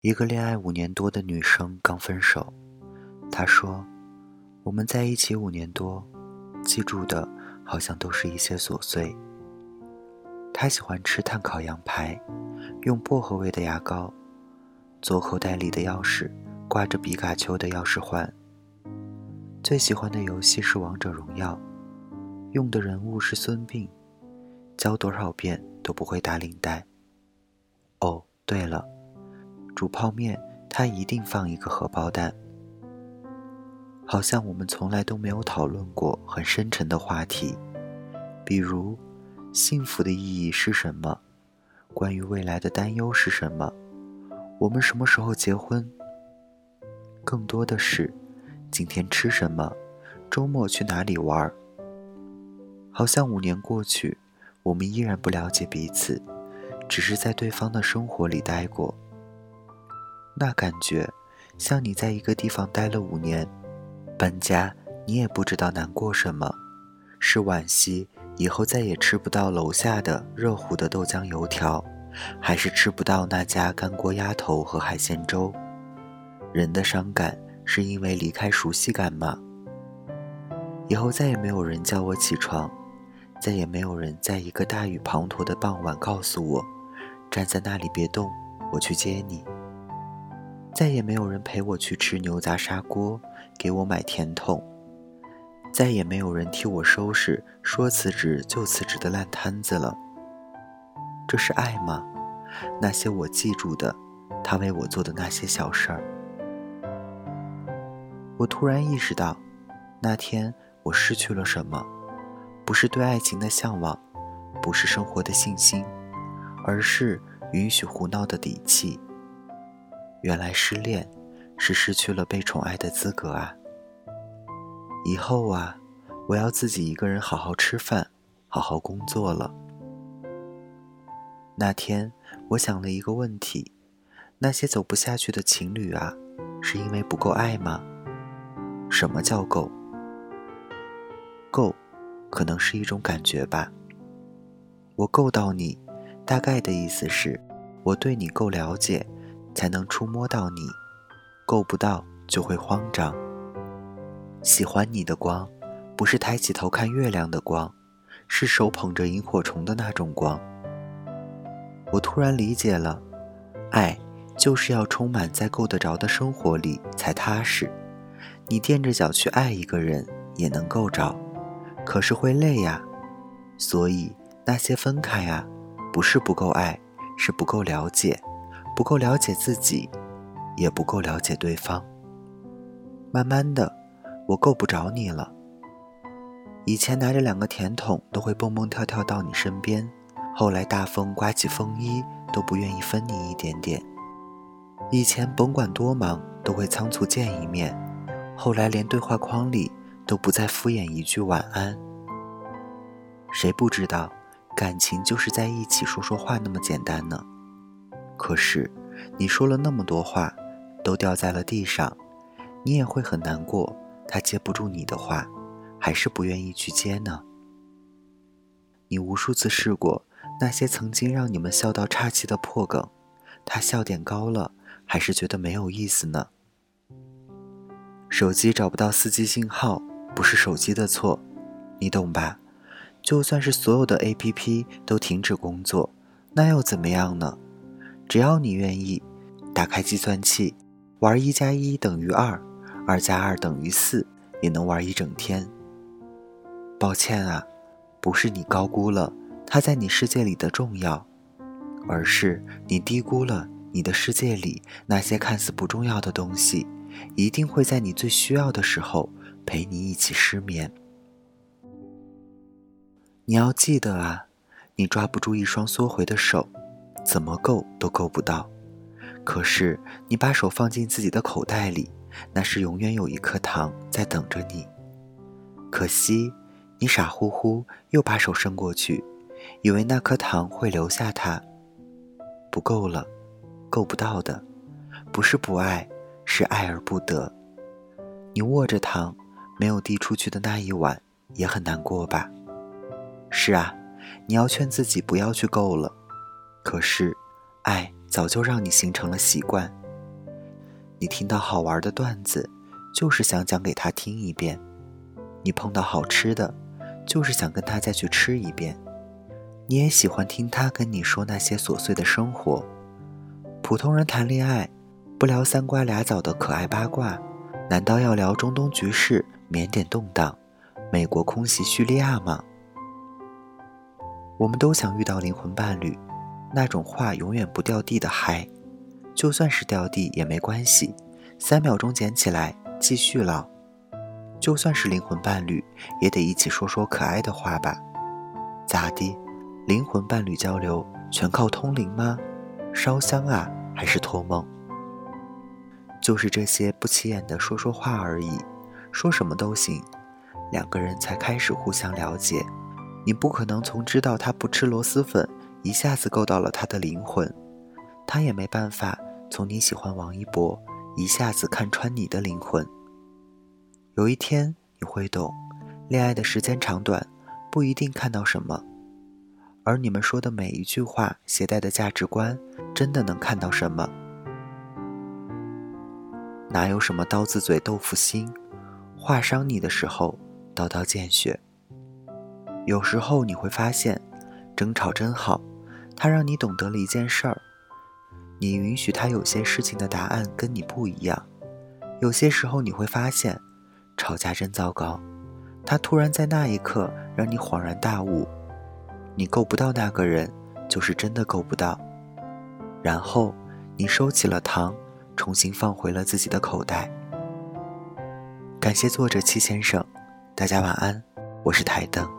一个恋爱五年多的女生刚分手，她说：“我们在一起五年多，记住的好像都是一些琐碎。她喜欢吃碳烤羊排，用薄荷味的牙膏，左口袋里的钥匙挂着皮卡丘的钥匙环。最喜欢的游戏是王者荣耀，用的人物是孙膑，教多少遍都不会打领带。哦，对了。”煮泡面，他一定放一个荷包蛋。好像我们从来都没有讨论过很深沉的话题，比如幸福的意义是什么？关于未来的担忧是什么？我们什么时候结婚？更多的是今天吃什么？周末去哪里玩？好像五年过去，我们依然不了解彼此，只是在对方的生活里待过。那感觉，像你在一个地方待了五年，搬家你也不知道难过什么，是惋惜以后再也吃不到楼下的热乎的豆浆油条，还是吃不到那家干锅鸭头和海鲜粥？人的伤感是因为离开熟悉感吗？以后再也没有人叫我起床，再也没有人在一个大雨滂沱的傍晚告诉我，站在那里别动，我去接你。再也没有人陪我去吃牛杂砂锅，给我买甜筒。再也没有人替我收拾说辞职就辞职的烂摊子了。这是爱吗？那些我记住的，他为我做的那些小事儿。我突然意识到，那天我失去了什么？不是对爱情的向往，不是生活的信心，而是允许胡闹的底气。原来失恋是失去了被宠爱的资格啊！以后啊，我要自己一个人好好吃饭，好好工作了。那天我想了一个问题：那些走不下去的情侣啊，是因为不够爱吗？什么叫够？够，可能是一种感觉吧。我够到你，大概的意思是，我对你够了解。才能触摸到你，够不到就会慌张。喜欢你的光，不是抬起头看月亮的光，是手捧着萤火虫的那种光。我突然理解了，爱就是要充满在够得着的生活里才踏实。你垫着脚去爱一个人也能够着，可是会累呀。所以那些分开啊，不是不够爱，是不够了解。不够了解自己，也不够了解对方。慢慢的，我够不着你了。以前拿着两个甜筒都会蹦蹦跳跳到你身边，后来大风刮起风衣都不愿意分你一点点。以前甭管多忙都会仓促见一面，后来连对话框里都不再敷衍一句晚安。谁不知道，感情就是在一起说说话那么简单呢？可是，你说了那么多话，都掉在了地上，你也会很难过。他接不住你的话，还是不愿意去接呢？你无数次试过那些曾经让你们笑到岔气的破梗，他笑点高了，还是觉得没有意思呢？手机找不到四 G 信号，不是手机的错，你懂吧？就算是所有的 APP 都停止工作，那又怎么样呢？只要你愿意，打开计算器，玩一加一等于二，二加二等于四，也能玩一整天。抱歉啊，不是你高估了他在你世界里的重要，而是你低估了你的世界里那些看似不重要的东西，一定会在你最需要的时候陪你一起失眠。你要记得啊，你抓不住一双缩回的手。怎么够都够不到，可是你把手放进自己的口袋里，那是永远有一颗糖在等着你。可惜你傻乎乎又把手伸过去，以为那颗糖会留下它。不够了，够不到的，不是不爱，是爱而不得。你握着糖，没有递出去的那一晚，也很难过吧？是啊，你要劝自己不要去够了。可是，爱早就让你形成了习惯，你听到好玩的段子，就是想讲给他听一遍；你碰到好吃的，就是想跟他再去吃一遍。你也喜欢听他跟你说那些琐碎的生活。普通人谈恋爱，不聊三瓜俩枣的可爱八卦，难道要聊中东局势、缅甸动荡、美国空袭叙利亚吗？我们都想遇到灵魂伴侣，那种话永远不掉地的嗨。就算是掉地也没关系，三秒钟捡起来继续唠。就算是灵魂伴侣，也得一起说说可爱的话吧？咋的？灵魂伴侣交流全靠通灵吗？烧香啊，还是托梦？就是这些不起眼的说说话而已，说什么都行。两个人才开始互相了解，你不可能从知道他不吃螺蛳粉，一下子够到了他的灵魂，他也没办法。从你喜欢王一博，一下子看穿你的灵魂。有一天你会懂，恋爱的时间长短不一定看到什么，而你们说的每一句话携带的价值观，真的能看到什么？哪有什么刀子嘴豆腐心，划伤你的时候刀刀见血。有时候你会发现，争吵真好，它让你懂得了一件事儿。你允许他有些事情的答案跟你不一样，有些时候你会发现，吵架真糟糕。他突然在那一刻让你恍然大悟，你够不到那个人，就是真的够不到。然后你收起了糖，重新放回了自己的口袋。感谢作者戚先生，大家晚安，我是台灯。